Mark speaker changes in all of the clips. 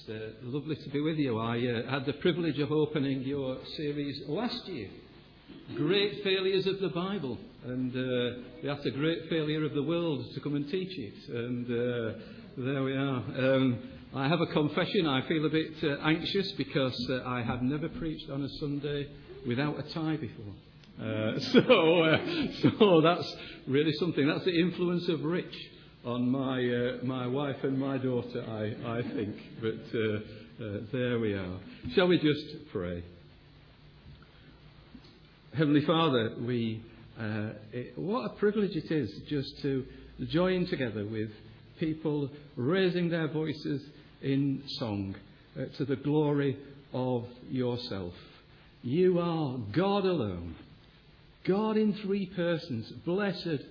Speaker 1: It's uh, lovely to be with you. I uh, had the privilege of opening your series last year. Great failures of the Bible. And uh, that's a great failure of the world to come and teach it. And uh, there we are. Um, I have a confession. I feel a bit uh, anxious because uh, I have never preached on a Sunday without a tie before. So, so that's really something. That's the influence of Rich on my, uh, my wife and my daughter, I, I think. But uh, uh, there we are. Shall we just pray? Heavenly Father, we, uh, it, what a privilege it is just to join together with people raising their voices in song uh, to the glory of yourself. You are God alone, God in three persons, blessed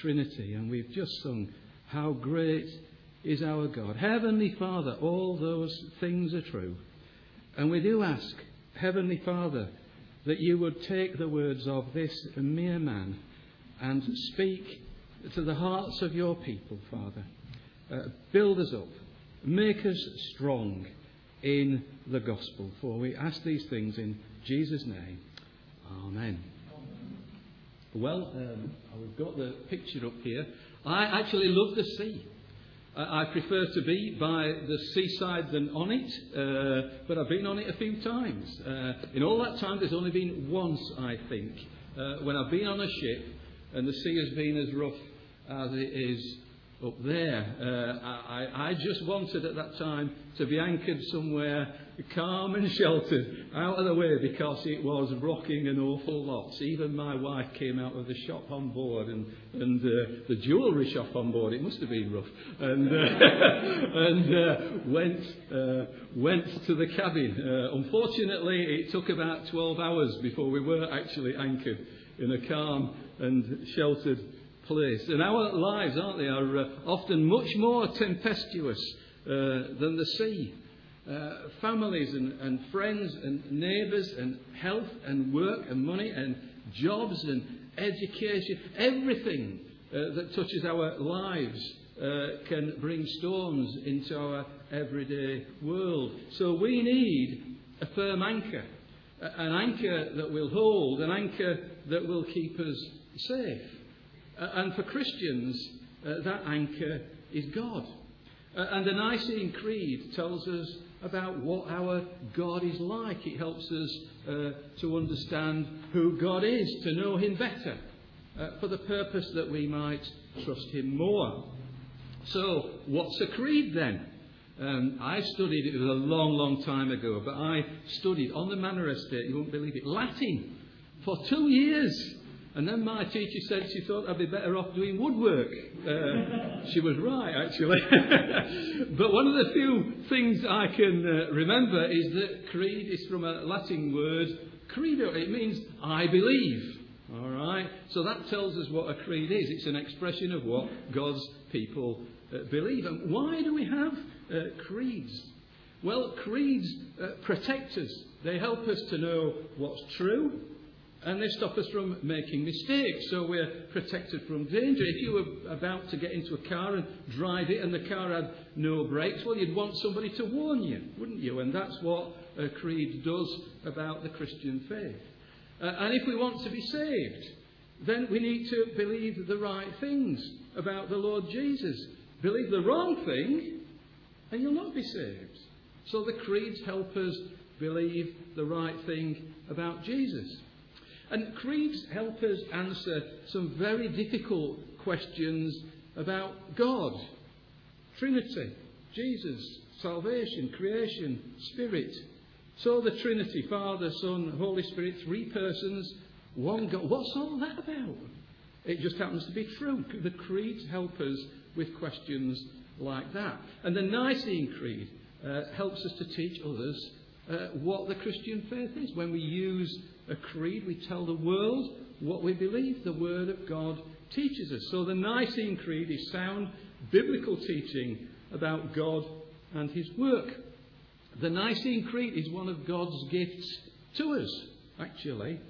Speaker 1: Trinity. And we've just sung how great is our God. Heavenly Father, all those things are true. And we do ask, Heavenly Father, that you would take the words of this mere man and speak to the hearts of your people, Father. Uh, build us up. Make us strong in the gospel. For we ask these things in Jesus' name. Amen. Well, um, we've got the picture up here. I actually love the sea. I prefer to be by the seaside than on it, uh, but I've been on it a few times. Uh, in all that time, there's only been once, I think, uh, when I've been on a ship and the sea has been as rough as it is up there. Uh, I, I just wanted at that time to be anchored somewhere calm and sheltered, out of the way, because it was rocking an awful lot. Even my wife came out of the shop on board and, and uh, the jewellery shop on board. It must have been rough. And, uh, and uh, went, uh, went to the cabin. Uh, unfortunately, it took about 12 hours before we were actually anchored in a calm and sheltered place. And our lives, aren't they, are uh, often much more tempestuous than the sea. Uh, families and, and friends and neighbours and health and work and money and jobs and education, everything uh, that touches our lives uh, can bring storms into our everyday world. So we need a firm anchor, an anchor that will hold, an anchor that will keep us safe. Uh, and for Christians, uh, that anchor is God. And the Nicene Creed tells us about what our God is like. It helps us uh, to understand who God is, to know Him better, uh, for the purpose that we might trust Him more. So, what's a creed then? Um, I studied, it was a long, long time ago, but I studied on the Manor Estate, you won't believe it, Latin for two years. And then my teacher said she thought I'd be better off doing woodwork. Uh, she was right, actually. but one of the few things I can uh, remember is that creed is from a Latin word, credo. It means I believe. All right? So that tells us what a creed is. It's an expression of what God's people uh, believe. And why do we have uh, creeds? Well, creeds uh, protect us. They help us to know what's true and they stop us from making mistakes, so we're protected from danger. If you were about to get into a car and drive it and the car had no brakes, well, you'd want somebody to warn you, wouldn't you? And that's what a creed does about the Christian faith. Uh, and if we want to be saved, then we need to believe the right things about the Lord Jesus. Believe the wrong thing, and you'll not be saved. So the creeds help us believe the right thing about Jesus. And creeds help us answer some very difficult questions about God, Trinity, Jesus, salvation, creation, Spirit. So the Trinity, Father, Son, Holy Spirit, three persons, one God. What's all that about? It just happens to be true. The creeds help us with questions like that. And the Nicene Creed uh, helps us to teach others uh, what the Christian faith is. When we use a creed, we tell the world what we believe. The Word of God teaches us. So the Nicene Creed is sound biblical teaching about God and His work. The Nicene Creed is one of God's gifts to us, actually.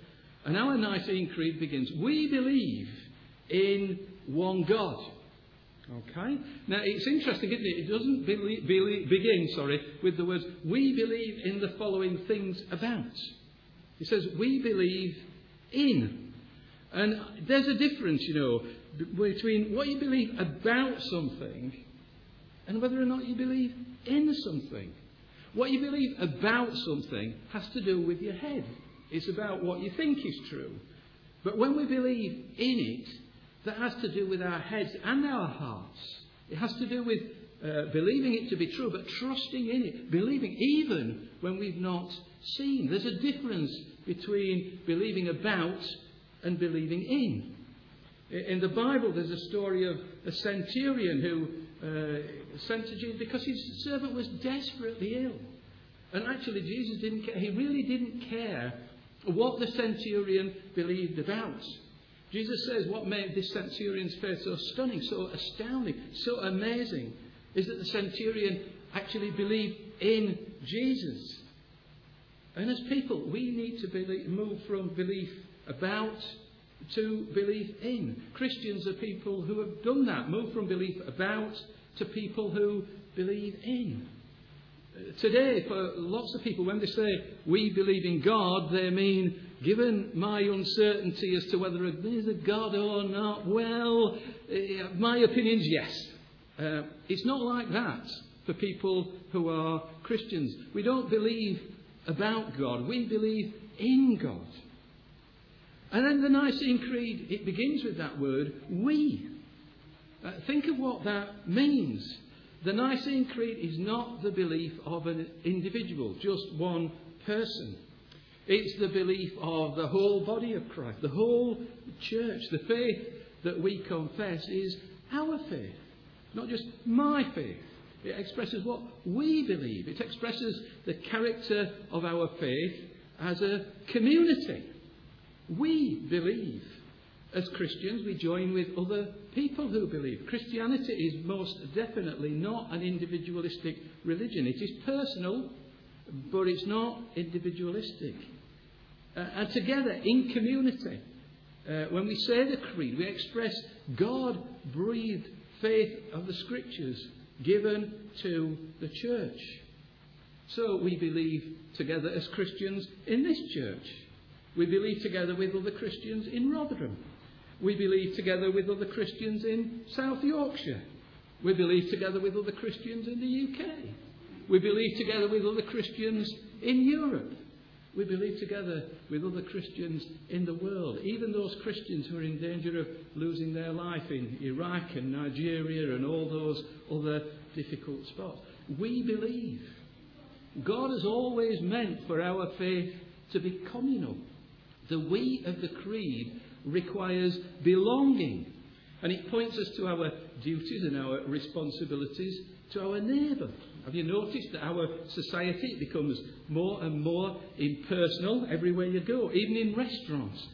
Speaker 1: And our Nicene Creed begins We believe in one God. Okay? Now, it's interesting, isn't it? It doesn't believe, believe, begin, sorry, with the words, we believe in the following things about. It says, we believe in. And there's a difference, you know, between what you believe about something and whether or not you believe in something. What you believe about something has to do with your head. It's about what you think is true. But when we believe in it, that has to do with our heads and our hearts. It has to do with uh, believing it to be true, but trusting in it, believing even when we've not seen. There's a difference between believing about and believing in. In the Bible, there's a story of a centurion who uh, sent to Jesus because his servant was desperately ill. And actually, Jesus didn't care. He really didn't care what the centurion believed about. Jesus says what made this centurion's faith so stunning, so astounding, so amazing, is that the centurion actually believed in Jesus. And as people, we need to believe, move from belief about to belief in. Christians are people who have done that, move from belief about to people who believe in. Today, for lots of people, when they say we believe in God, they mean, given my uncertainty as to whether there's a God or not, well, eh, my opinion's yes. Uh, it's not like that for people who are Christians. We don't believe about God, we believe in God. And then the Nicene Creed, it begins with that word, we. Uh, think of what that means. The Nicene Creed is not the belief of an individual, just one person. It's the belief of the whole body of Christ, the whole church. The faith that we confess is our faith, not just my faith. It expresses what we believe. It expresses the character of our faith as a community. We believe. As Christians, we join with other people who believe. Christianity is most definitely not an individualistic religion. It is personal, but it's not individualistic. Uh, and together, in community, uh, when we say the creed, we express God breathed faith of the Scriptures given to the church. So we believe together as Christians in this church. We believe together with other Christians in Rotherham. We believe together with other Christians in South Yorkshire. We believe together with other Christians in the UK. We believe together with other Christians in Europe. We believe together with other Christians in the world, even those Christians who are in danger of losing their life in Iraq and Nigeria and all those other difficult spots. We believe. God has always meant for our faith to be communal. The we of the creed requires belonging. And it points us to our duties and our responsibilities to our neighbour. Have you noticed that our society becomes more and more impersonal everywhere you go, even in restaurants?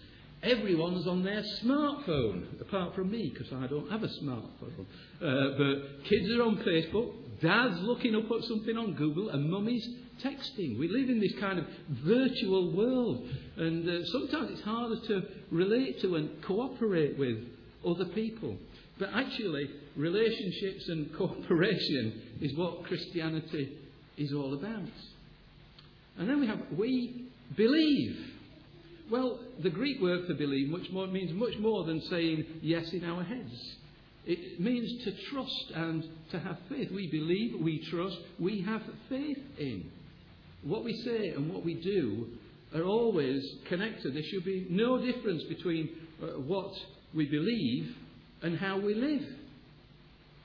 Speaker 1: Everyone's on their smartphone, apart from me, because I don't have a smartphone. Uh, but kids are on Facebook, dad's looking up at something on Google, and mummy's texting. We live in this kind of virtual world, and uh, sometimes it's harder to relate to and cooperate with other people. But actually, relationships and cooperation is what Christianity is all about. And then we have we believe. Well, the Greek word for believe much more, means much more than saying yes in our heads. It means to trust and to have faith. We believe, we trust, we have faith in. What we say and what we do are always connected. There should be no difference between uh, what we believe and how we live.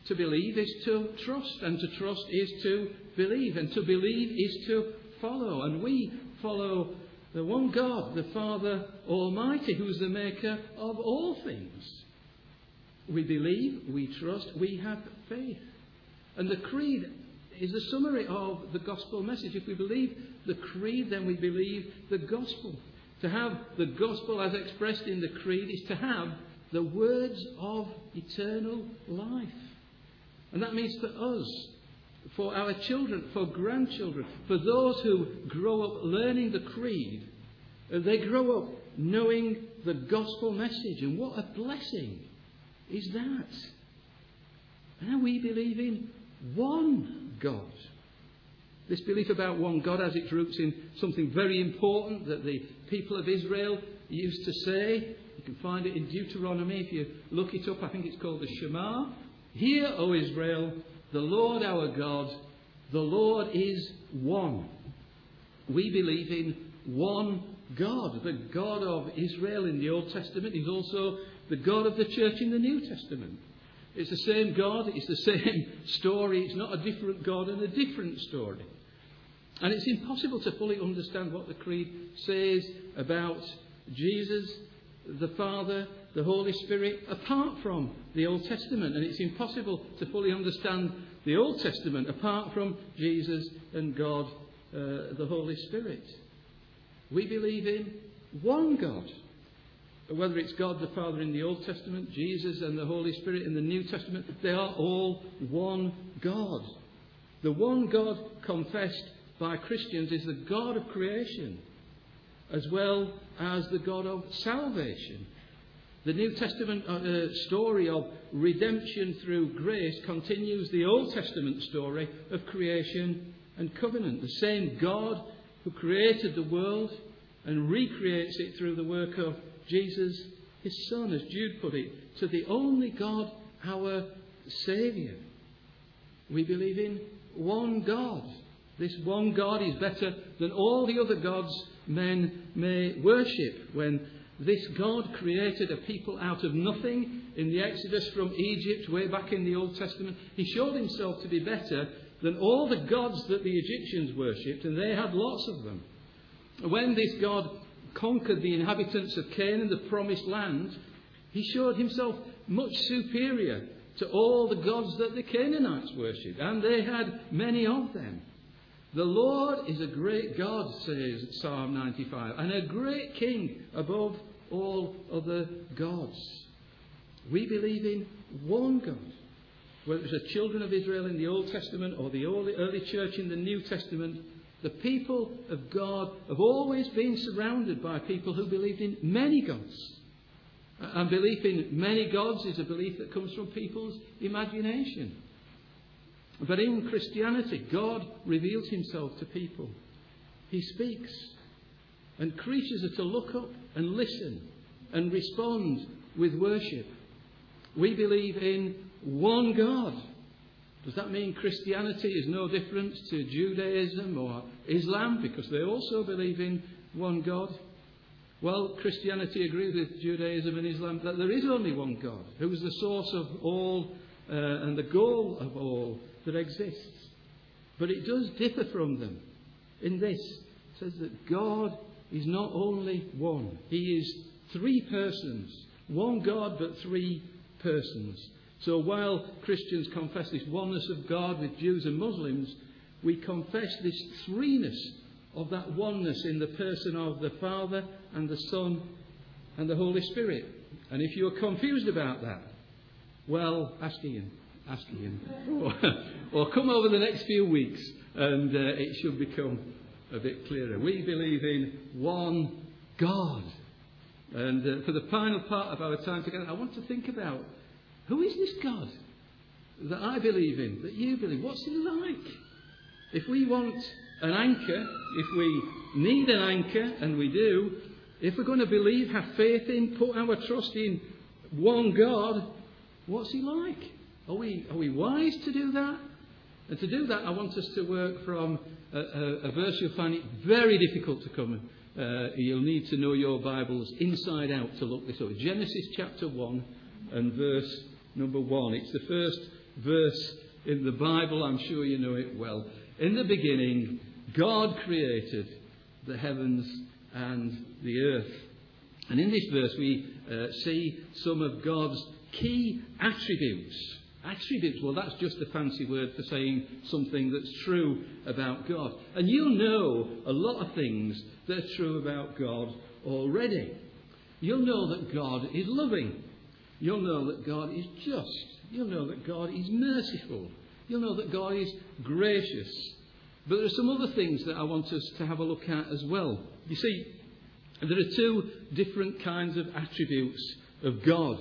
Speaker 1: To believe is to trust, and to trust is to believe, and to believe is to follow. And we follow the one God, the Father Almighty, who is the maker of all things. We believe, we trust, we have faith. And the creed is a summary of the gospel message. If we believe the creed, then we believe the gospel. To have the gospel as expressed in the creed is to have the words of eternal life. And that means for us, for our children, for grandchildren, for those who grow up learning the creed, uh, they grow up knowing the gospel message. And what a blessing is that! Now we believe in one God. This belief about one God has its roots in something very important that the people of Israel used to say. You can find it in Deuteronomy if you look it up. I think it's called the Shema. Hear, O Israel, the Lord our God, the Lord is one. We believe in one God. The God of Israel in the Old Testament is also the God of the church in the New Testament. It's the same God, it's the same story, it's not a different God and a different story. And it's impossible to fully understand what the Creed says about Jesus, the Father, the Holy Spirit, apart from the Old Testament. And it's impossible to fully understand the Old Testament apart from Jesus and God, uh, the Holy Spirit. We believe in one God. Whether it's God the Father in the Old Testament, Jesus and the Holy Spirit in the New Testament, they are all one God. The one God confessed by Christians is the God of creation, as well as the God of salvation. The New Testament uh, uh, story of redemption through grace continues the Old Testament story of creation and covenant. The same God who created the world and recreates it through the work of Jesus, his Son, as Jude put it, to the only God, our Saviour. We believe in one God. This one God is better than all the other gods men may worship. When this God created a people out of nothing in the Exodus from Egypt, way back in the Old Testament, he showed himself to be better than all the gods that the Egyptians worshipped, and they had lots of them. When this God conquered the inhabitants of Canaan, the promised land, he showed himself much superior to all the gods that the Canaanites worshipped, and they had many of them. The Lord is a great God, says Psalm 95, and a great king above all other gods. We believe in one God. Whether it's the children of Israel in the Old Testament or the early church in the New Testament, the people of God have always been surrounded by people who believed in many gods. And belief in many gods is a belief that comes from people's imagination. But in Christianity, God reveals himself to people. He speaks. And creatures are to look up and listen and respond with worship. We believe in one God. Does that mean Christianity is no different to Judaism or Islam because they also believe in one God? Well, Christianity agrees with Judaism and Islam that there is only one God, who is the source of all uh, and the goal of all that exists. But it does differ from them in this. It says that God is not only one, He is three persons. One God, but three persons. So while Christians confess this oneness of God with Jews and Muslims, we confess this threeness of that oneness in the person of the Father and the Son and the Holy Spirit. And if you're confused about that, well, ask Ian. Ask Ian. Or, or come over the next few weeks and uh, it should become a bit clearer. We believe in one God. And uh, for the final part of our time together, I want to think about who is this God that I believe in, that you believe? What's he like? If we want an anchor, if we need an anchor, and we do, if we're going to believe, have faith in, put our trust in one God, what's he like? Are we, are we wise to do that? And to do that, I want us to work from a, a, verse you'll find it very difficult to come. Uh, you'll need to know your Bibles inside out to look this up. Genesis chapter 1 and verse number 1. It's the first verse in the Bible. I'm sure you know it well. In the beginning, God created the heavens and the earth. And in this verse, we uh, see some of God's key attributes. Attributes, well, that's just a fancy word for saying something that's true about God. And you'll know a lot of things that are true about God already. You'll know that God is loving. You'll know that God is just. You'll know that God is merciful. You'll know that God is gracious. But there are some other things that I want us to have a look at as well. You see, there are two different kinds of attributes of God.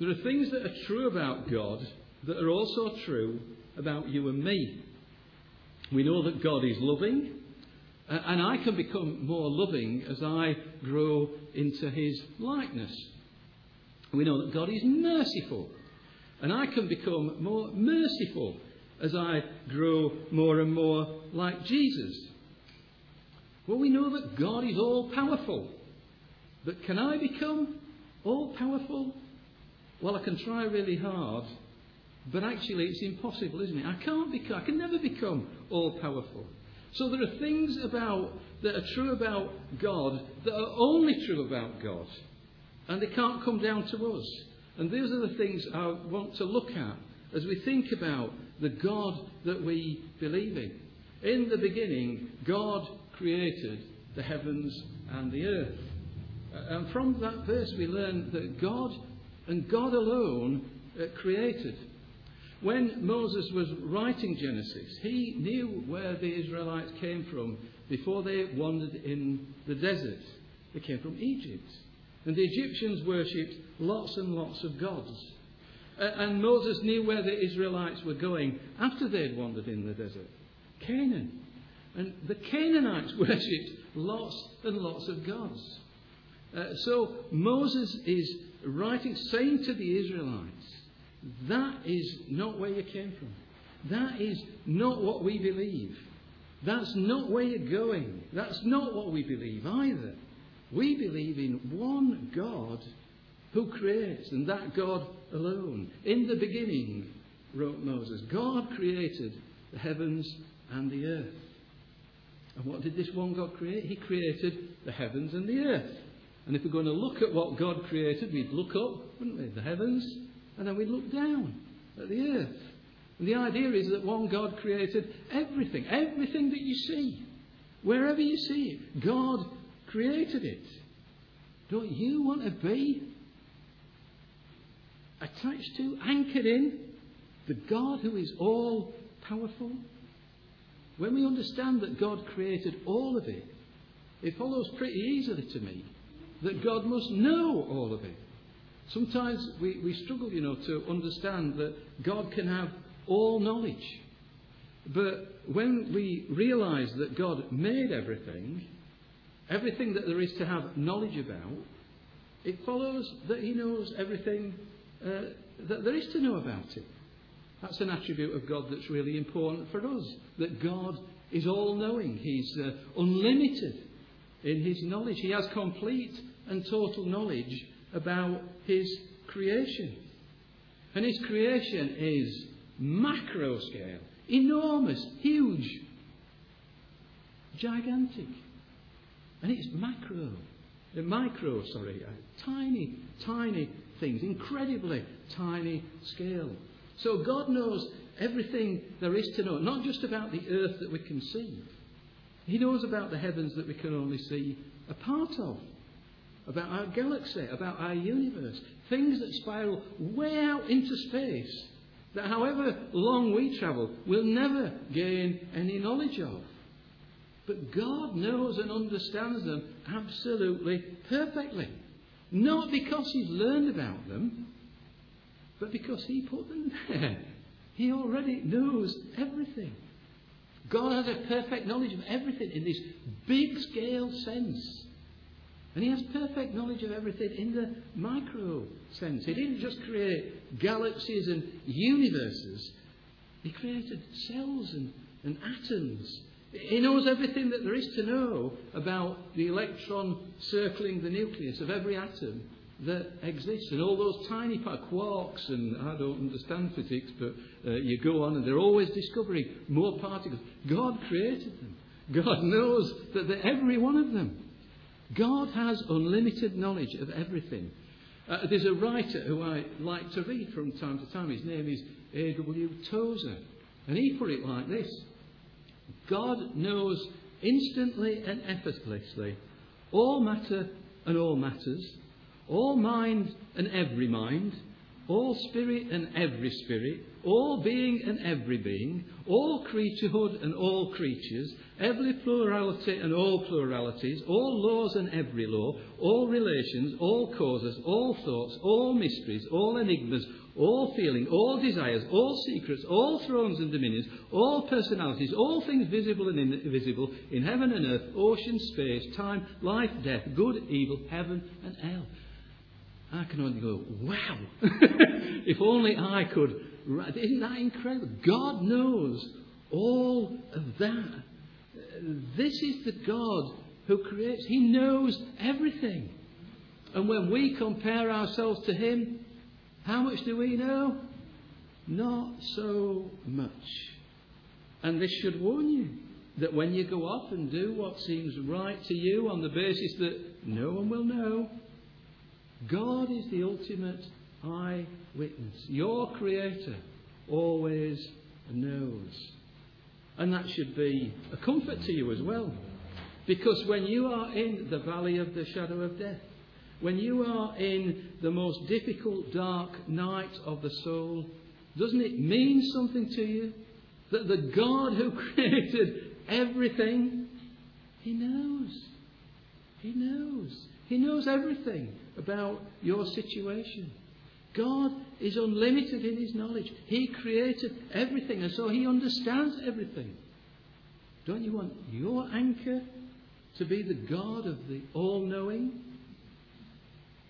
Speaker 1: There are things that are true about God that are also true about you and me. We know that God is loving, uh, and I can become more loving as I grow into His likeness. We know that God is merciful, and I can become more merciful as I grow more and more like Jesus. Well, we know that God is all powerful. But can I become all powerful? Well, I can try really hard, but actually it's impossible, isn't it? I can't become, I can never become all powerful. So there are things about that are true about God that are only true about God. And they can't come down to us. And these are the things I want to look at as we think about the God that we believe in. In the beginning, God created the heavens and the earth. And from that verse, we learn that God and God alone uh, created. When Moses was writing Genesis, he knew where the Israelites came from before they wandered in the desert. They came from Egypt. And the Egyptians worshipped lots and lots of gods. And Moses knew where the Israelites were going after they'd wandered in the desert Canaan. And the Canaanites worshipped lots and lots of gods. Uh, so Moses is writing, saying to the Israelites, that is not where you came from. That is not what we believe. That's not where you're going. That's not what we believe either. We believe in one God who creates, and that God alone. In the beginning, wrote Moses, God created the heavens and the earth. And what did this one God create? He created the heavens and the earth. And if we're going to look at what God created, we'd look up, wouldn't we? The heavens, and then we'd look down at the earth. And the idea is that one God created everything, everything that you see. Wherever you see it, God created it. Don't you want to be attached to, anchored in the God who is all powerful? When we understand that God created all of it, it follows pretty easily to me that God must know all of it. Sometimes we, we struggle, you know, to understand that God can have all knowledge. But when we realize that God made everything, everything that there is to have knowledge about, it follows that He knows everything uh, that there is to know about it. That's an attribute of God that's really important for us. That God is all knowing, He's uh, unlimited in His knowledge. He has complete and total knowledge about His creation. And His creation is macro scale, enormous, huge, gigantic. And it's macro, uh, micro, sorry, uh, tiny, tiny things, incredibly tiny scale. So God knows everything there is to know, not just about the earth that we can see. He knows about the heavens that we can only see a part of, about our galaxy, about our universe, things that spiral way out into space that however long we travel, we'll never gain any knowledge of. But God knows and understands them absolutely perfectly. Not because He's learned about them, but because He put them there. He already knows everything. God has a perfect knowledge of everything in this big scale sense. And He has perfect knowledge of everything in the micro sense. He didn't just create galaxies and universes, He created cells and, and atoms. He knows everything that there is to know about the electron circling the nucleus of every atom that exists. And all those tiny quarks, and I don't understand physics, but uh, you go on and they're always discovering more particles. God created them. God knows that every one of them. God has unlimited knowledge of everything. Uh, there's a writer who I like to read from time to time. His name is A.W. Tozer. And he put it like this God knows instantly and effortlessly all matter and all matters all mind and every mind, all spirit and every spirit, all being and every being, all creaturehood and all creatures, every plurality and all pluralities, all laws and every law, all relations, all causes, all thoughts, all mysteries, all enigmas, all feeling, all desires, all secrets, all thrones and dominions, all personalities, all things visible and invisible, in heaven and earth, ocean, space, time, life, death, good, evil, heaven and hell. I can only go, wow! if only I could. Isn't that incredible? God knows all of that. This is the God who creates. He knows everything. And when we compare ourselves to Him, how much do we know? Not so much. And this should warn you that when you go off and do what seems right to you on the basis that no one will know, God is the ultimate eyewitness. Your Creator always knows. And that should be a comfort to you as well. Because when you are in the valley of the shadow of death, when you are in the most difficult, dark night of the soul, doesn't it mean something to you that the God who created everything, He knows? He knows. He knows everything about your situation. God is unlimited in His knowledge. He created everything, and so He understands everything. Don't you want your anchor to be the God of the all knowing?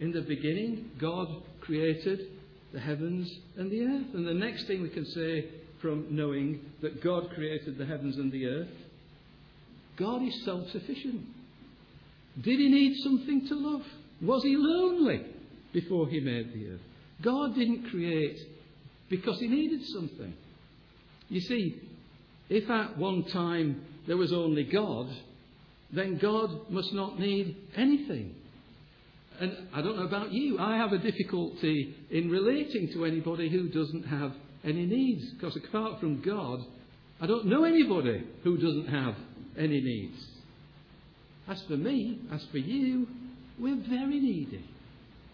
Speaker 1: In the beginning, God created the heavens and the earth. And the next thing we can say from knowing that God created the heavens and the earth, God is self sufficient. Did he need something to love? Was he lonely before he made the earth? God didn't create because he needed something. You see, if at one time there was only God, then God must not need anything. And I don't know about you, I have a difficulty in relating to anybody who doesn't have any needs. Because apart from God, I don't know anybody who doesn't have any needs. As for me, as for you, we're very needy.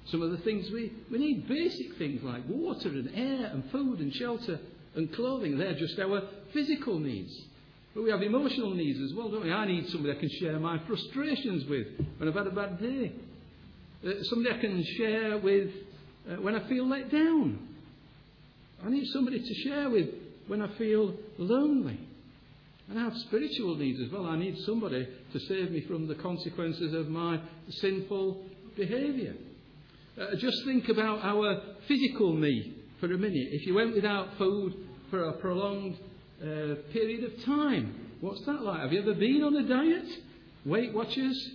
Speaker 1: Some of the things we, we need, basic things like water and air and food and shelter and clothing, they're just our physical needs. But we have emotional needs as well, don't we? I need somebody I can share my frustrations with when I've had a bad day. Uh, somebody I can share with uh, when I feel let down. I need somebody to share with when I feel lonely. And I have spiritual needs as well. I need somebody to save me from the consequences of my sinful behaviour. Uh, just think about our physical me for a minute. If you went without food for a prolonged uh, period of time, what's that like? Have you ever been on a diet? Weight Watchers,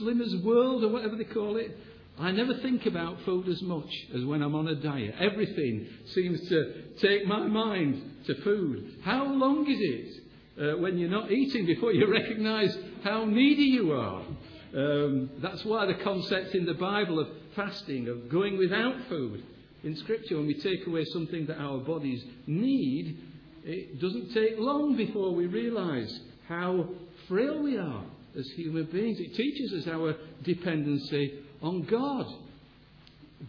Speaker 1: Slimmer's World, or whatever they call it. I never think about food as much as when I'm on a diet. Everything seems to take my mind to food. How long is it uh, when you're not eating before you recognize how needy you are? Um, that's why the concept in the Bible of fasting, of going without food, in Scripture, when we take away something that our bodies need, it doesn't take long before we realize how frail we are as human beings. It teaches us our dependency on God.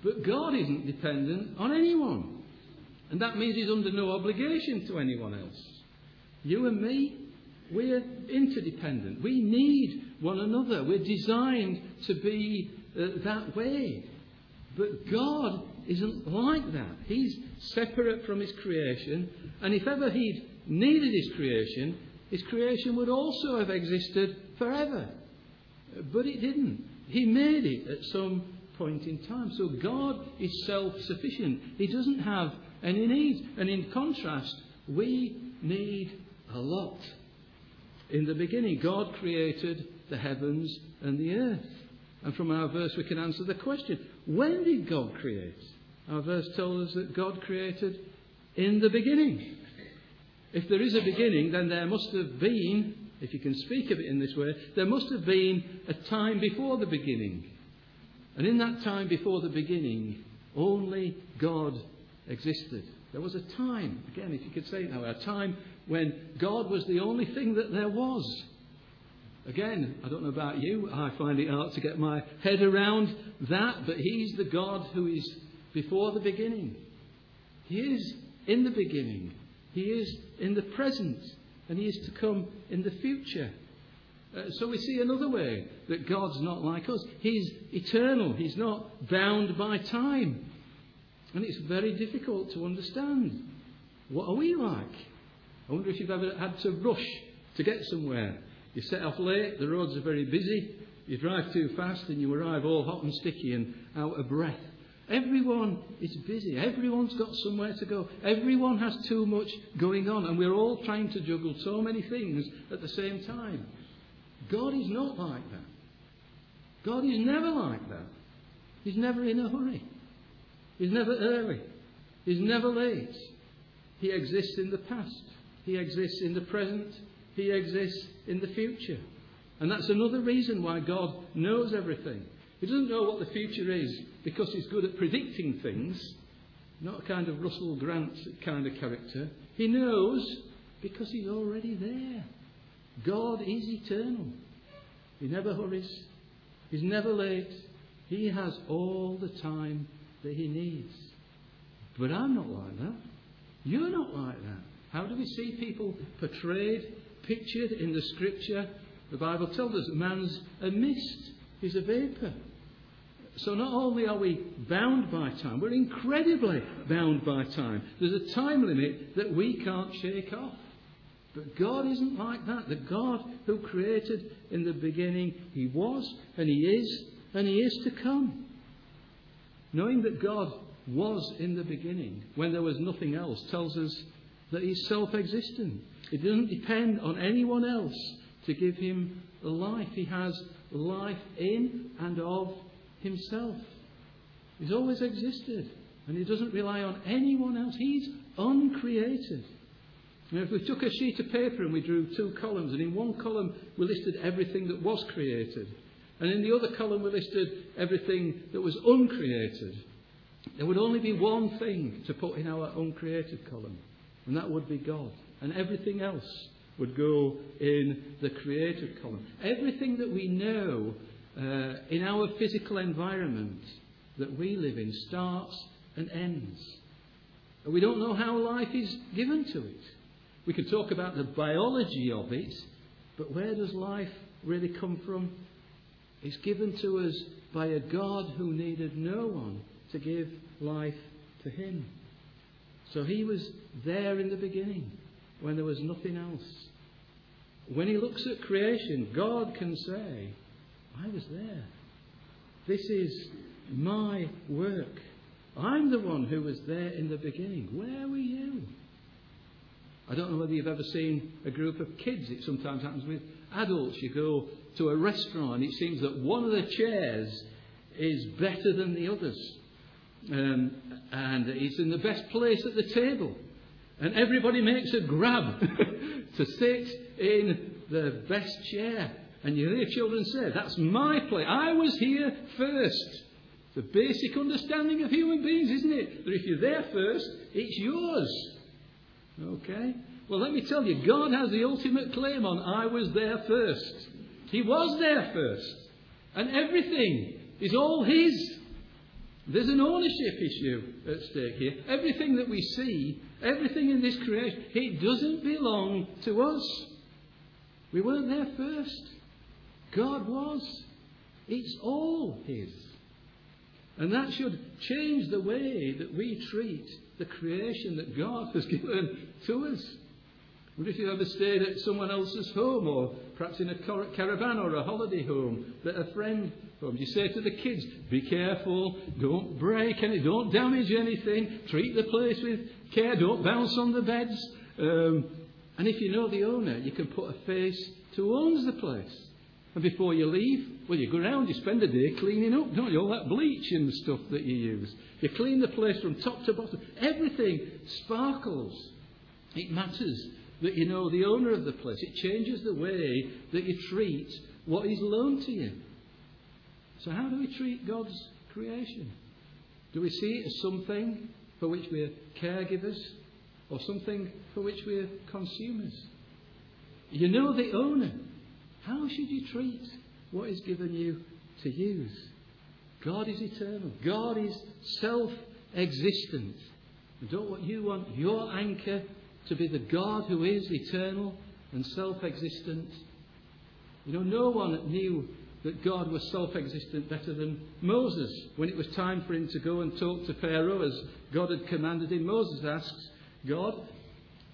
Speaker 1: But God isn't dependent on anyone. And that means He's under no obligation to anyone else. You and me, we're interdependent. We need one another. We're designed to be uh, that way. But God isn't like that. He's separate from His creation. And if ever He'd needed His creation, His creation would also have existed forever. But it didn't. He made it at some point in time. So God is self sufficient. He doesn't have any needs. And in contrast, we need a lot. In the beginning, God created the heavens and the earth. And from our verse, we can answer the question when did God create? Our verse tells us that God created in the beginning. If there is a beginning, then there must have been if you can speak of it in this way, there must have been a time before the beginning. And in that time before the beginning, only God existed. There was a time, again, if you could say it now, a time when God was the only thing that there was. Again, I don't know about you, I find it hard to get my head around that, but He's the God who is before the beginning. He is in the beginning. He is in the present, and He is to come in the future. Uh, so we see another way that God's not like us. He's eternal, He's not bound by time. And it's very difficult to understand. What are we like? I wonder if you've ever had to rush to get somewhere. You set off late, the roads are very busy, you drive too fast, and you arrive all hot and sticky and out of breath. Everyone is busy. Everyone's got somewhere to go. Everyone has too much going on, and we're all trying to juggle so many things at the same time. God is not like that. God is never like that. He's never in a hurry. He's never early. He's never late. He exists in the past. He exists in the present. He exists in the future. And that's another reason why God knows everything. He doesn't know what the future is because he's good at predicting things, not a kind of Russell Grant kind of character. He knows because he's already there. God is eternal. He never hurries, he's never late. He has all the time that he needs. But I'm not like that. You're not like that. How do we see people portrayed, pictured in the scripture? The Bible tells us man's a mist, he's a vapour. So not only are we bound by time, we're incredibly bound by time. There's a time limit that we can't shake off. But God isn't like that. The God who created in the beginning, He was, and He is, and He is to come. Knowing that God was in the beginning, when there was nothing else, tells us that He's self existent. It doesn't depend on anyone else to give Him life. He has life in and of Himself. He's always existed, and He doesn't rely on anyone else. He's uncreated. Now, if we took a sheet of paper and we drew two columns, and in one column we listed everything that was created, and in the other column we listed everything that was uncreated, there would only be one thing to put in our uncreated column, and that would be God. And everything else would go in the created column. Everything that we know uh, in our physical environment that we live in starts and ends. And we don't know how life is given to it. We can talk about the biology of it, but where does life really come from? It's given to us by a God who needed no one to give life to him. So he was there in the beginning when there was nothing else. When he looks at creation, God can say, I was there. This is my work. I'm the one who was there in the beginning. Where were you? I don't know whether you've ever seen a group of kids. It sometimes happens with adults. You go to a restaurant, it seems that one of the chairs is better than the others. Um, and he's in the best place at the table. And everybody makes a grab to sit in the best chair. And you hear children say, That's my place. I was here first. A basic understanding of human beings, isn't it? That if you're there first, it's yours. Okay? Well, let me tell you, God has the ultimate claim on I was there first. He was there first. And everything is all His. There's an ownership issue at stake here. Everything that we see, everything in this creation, it doesn't belong to us. We weren't there first. God was. It's all His. And that should change the way that we treat the creation that God has given to us. What if you ever stayed at someone else's home, or perhaps in a caravan or a holiday home, that a friend home? You say to the kids, be careful, don't break any, don't damage anything, treat the place with care, don't bounce on the beds. Um, and if you know the owner, you can put a face to who owns the place. And before you leave, well, you go around, you spend a day cleaning up, don't you? All that bleach and stuff that you use. You clean the place from top to bottom. Everything sparkles. It matters that you know the owner of the place. It changes the way that you treat what is loaned to you. So, how do we treat God's creation? Do we see it as something for which we're caregivers or something for which we're consumers? You know the owner. How should you treat what is given you to use? God is eternal. God is self existent. Don't what you want your anchor to be the God who is eternal and self existent. You know, no one knew that God was self existent better than Moses. When it was time for him to go and talk to Pharaoh as God had commanded him, Moses asks God,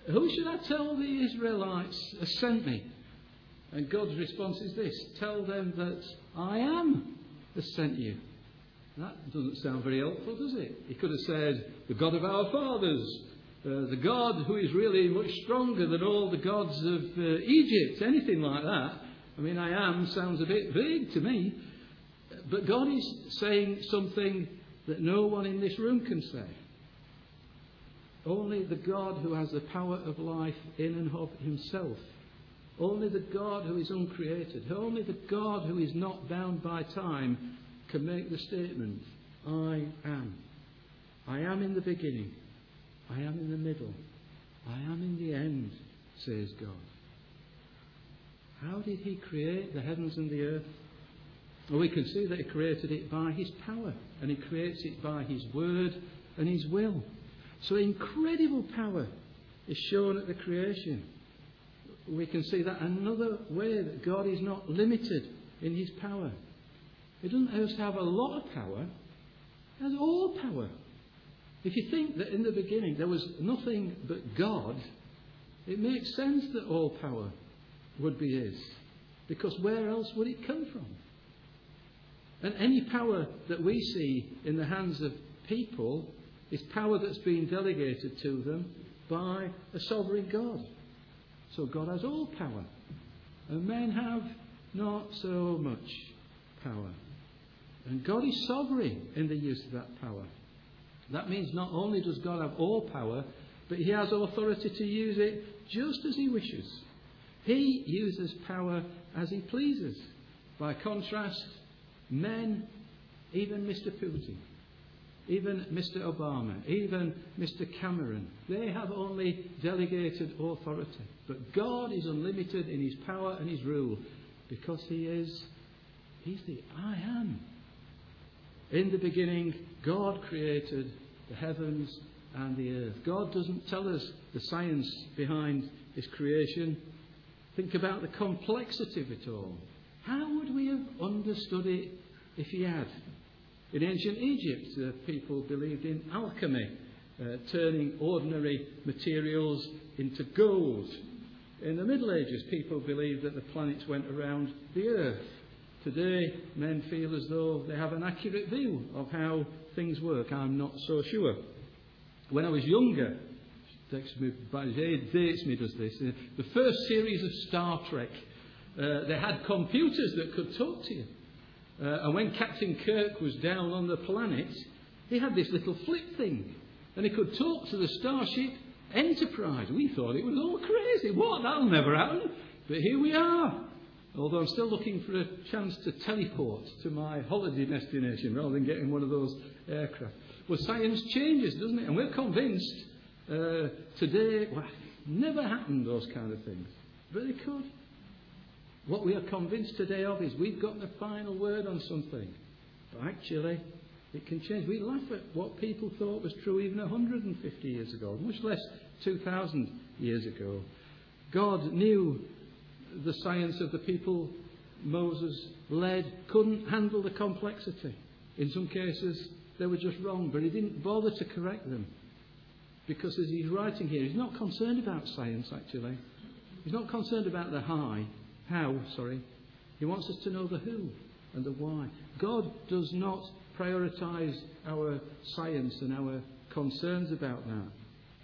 Speaker 1: Who should I tell the Israelites has sent me? And God's response is this Tell them that I am has sent you. That doesn't sound very helpful, does it? He could have said, The God of our fathers, uh, the God who is really much stronger than all the gods of uh, Egypt, anything like that. I mean, I am sounds a bit vague to me. But God is saying something that no one in this room can say. Only the God who has the power of life in and of himself. Only the God who is uncreated. Only the God who is not bound by time can make the statement, I am. I am in the beginning. I am in the middle. I am in the end, says God. How did He create the heavens and the earth? Well, we can see that He created it by His power, and He creates it by His word and His will. So incredible power is shown at the creation. We can see that another way that God is not limited in His power. He doesn't just have a lot of power, He has all power. If you think that in the beginning there was nothing but God, it makes sense that all power would be His. Because where else would it come from? And any power that we see in the hands of people is power that's been delegated to them by a sovereign God. So God has all power. And men have not so much power. And God is sovereign in the use of that power. That means not only does God have all power, but He has authority to use it just as He wishes. He uses power as He pleases. By contrast, men, even Mr. Putin, even Mr. Obama, even Mr. Cameron, they have only delegated authority. But God is unlimited in His power and His rule because He is, He's the I am. In the beginning, God created the heavens and the earth. God doesn't tell us the science behind His creation. Think about the complexity of it all. How would we have understood it if He had? In ancient Egypt, people believed in alchemy, uh, turning ordinary materials into gold. In the Middle Ages, people believed that the planets went around the earth. Today, men feel as though they have an accurate view of how things work. I'm not so sure. When I was younger, dates me does this, uh, the first series of Star Trek, uh, they had computers that could talk to you. Uh, and when Captain Kirk was down on the planet, he had this little flip thing. And he could talk to the Starship Enterprise. We thought it was all crazy. What? That'll never happen. But here we are. Although I'm still looking for a chance to teleport to my holiday destination rather than getting one of those aircraft. Well, science changes, doesn't it? And we're convinced uh, today, well, never happened, those kind of things. But they could. What we are convinced today of is we've got the final word on something. But actually, it can change. We laugh at what people thought was true even 150 years ago, much less 2,000 years ago. God knew the science of the people Moses led couldn't handle the complexity. In some cases, they were just wrong, but he didn't bother to correct them. Because as he's writing here, he's not concerned about science, actually. He's not concerned about the high, how, sorry. He wants us to know the who and the why. God does not prioritize our science and our concerns about that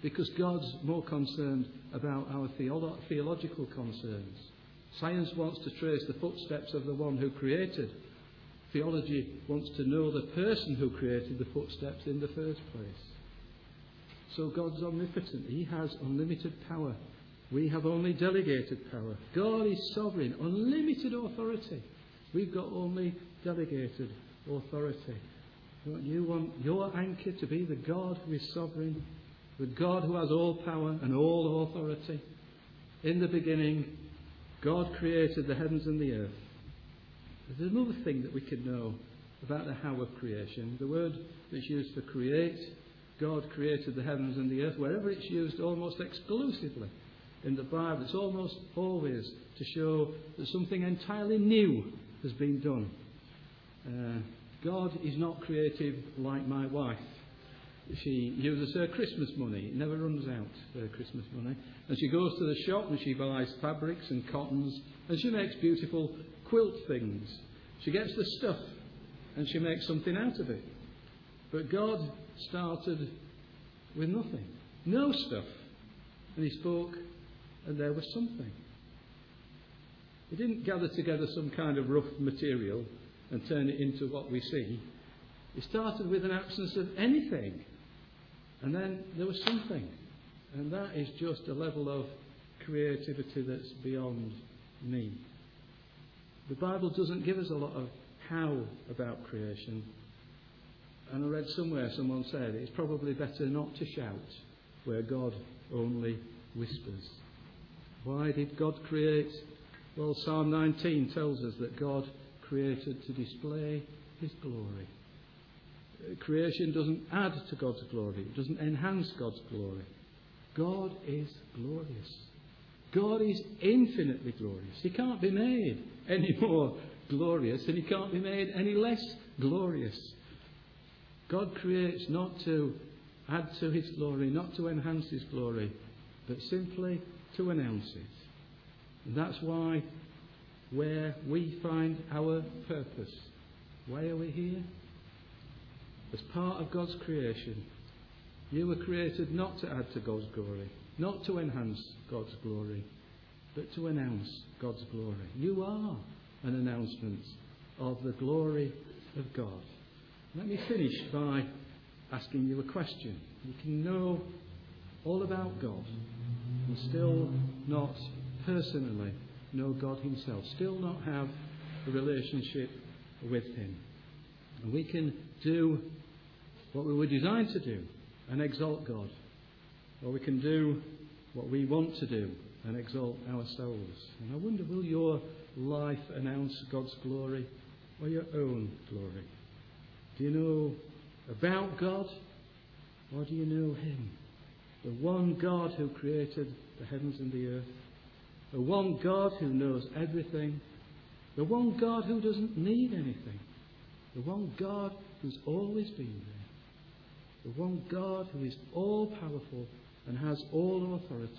Speaker 1: because God's more concerned about our theolo- theological concerns. Science wants to trace the footsteps of the one who created. Theology wants to know the person who created the footsteps in the first place. So God's omnipotent. He has unlimited power. We have only delegated power. God is sovereign, unlimited authority. We've got only delegated authority. Don't you want your anchor to be the God who is sovereign, the God who has all power and all authority? In the beginning, God created the heavens and the earth. There's another thing that we can know about the how of creation. The word that's used for create, God created the heavens and the earth, wherever it's used almost exclusively in the Bible, it's almost always to show that something entirely new has been done. Uh, God is not creative like my wife. She uses her Christmas money. It never runs out, her Christmas money. And she goes to the shop and she buys fabrics and cottons and she makes beautiful quilt things. She gets the stuff and she makes something out of it. But God started with nothing, no stuff. And He spoke, and there was something. He didn't gather together some kind of rough material and turn it into what we see. He started with an absence of anything. And then there was something. And that is just a level of creativity that's beyond me. The Bible doesn't give us a lot of how about creation. And I read somewhere someone said it's probably better not to shout where God only whispers. Why did God create? Well, Psalm 19 tells us that God created to display his glory. Creation doesn't add to God's glory, it doesn't enhance God's glory. God is glorious. God is infinitely glorious. He can't be made any more glorious and he can't be made any less glorious. God creates not to add to his glory, not to enhance his glory, but simply to announce it. And that's why where we find our purpose. Why are we here? As part of God's creation. You were created not to add to God's glory, not to enhance God's glory, but to announce God's glory. You are an announcement of the glory of God. Let me finish by asking you a question. You can know all about God and still not personally know God Himself, still not have a relationship with Him. And we can do what we were designed to do and exalt God, or we can do what we want to do and exalt ourselves. And I wonder, will your life announce God's glory or your own glory? Do you know about God or do you know Him? The one God who created the heavens and the earth, the one God who knows everything, the one God who doesn't need anything, the one God who's always been there, the one God who is all powerful and has all authority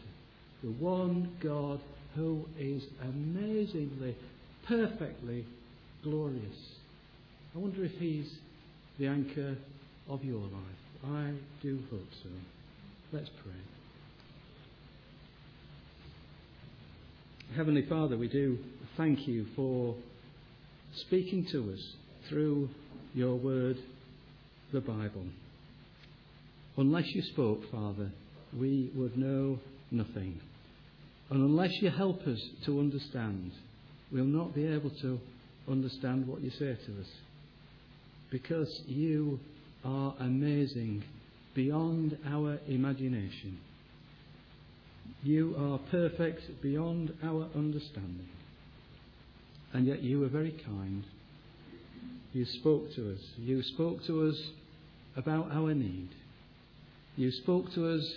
Speaker 1: the one God who is amazingly, perfectly glorious. I wonder if He's the anchor of your life. I do hope so. Let's pray. Heavenly Father, we do thank you for speaking to us through your word, the Bible. Unless you spoke, Father, we would know nothing. And unless you help us to understand, we'll not be able to understand what you say to us. Because you are amazing beyond our imagination. You are perfect beyond our understanding. And yet you were very kind. You spoke to us. You spoke to us about our need. You spoke to us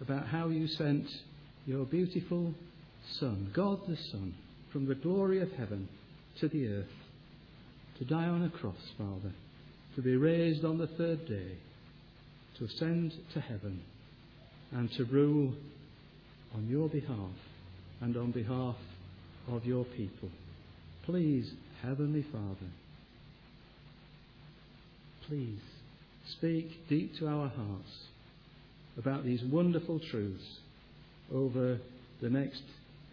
Speaker 1: about how you sent your beautiful Son, God the Son, from the glory of heaven to the earth, to die on a cross, Father, to be raised on the third day, to ascend to heaven, and to rule on your behalf and on behalf of your people. Please, Heavenly Father, please speak deep to our hearts about these wonderful truths over the next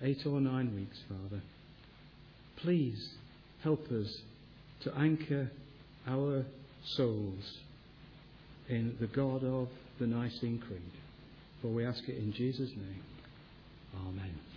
Speaker 1: eight or nine weeks, Father. Please help us to anchor our souls in the God of the Nicene Creed. For we ask it in Jesus' name. Amen.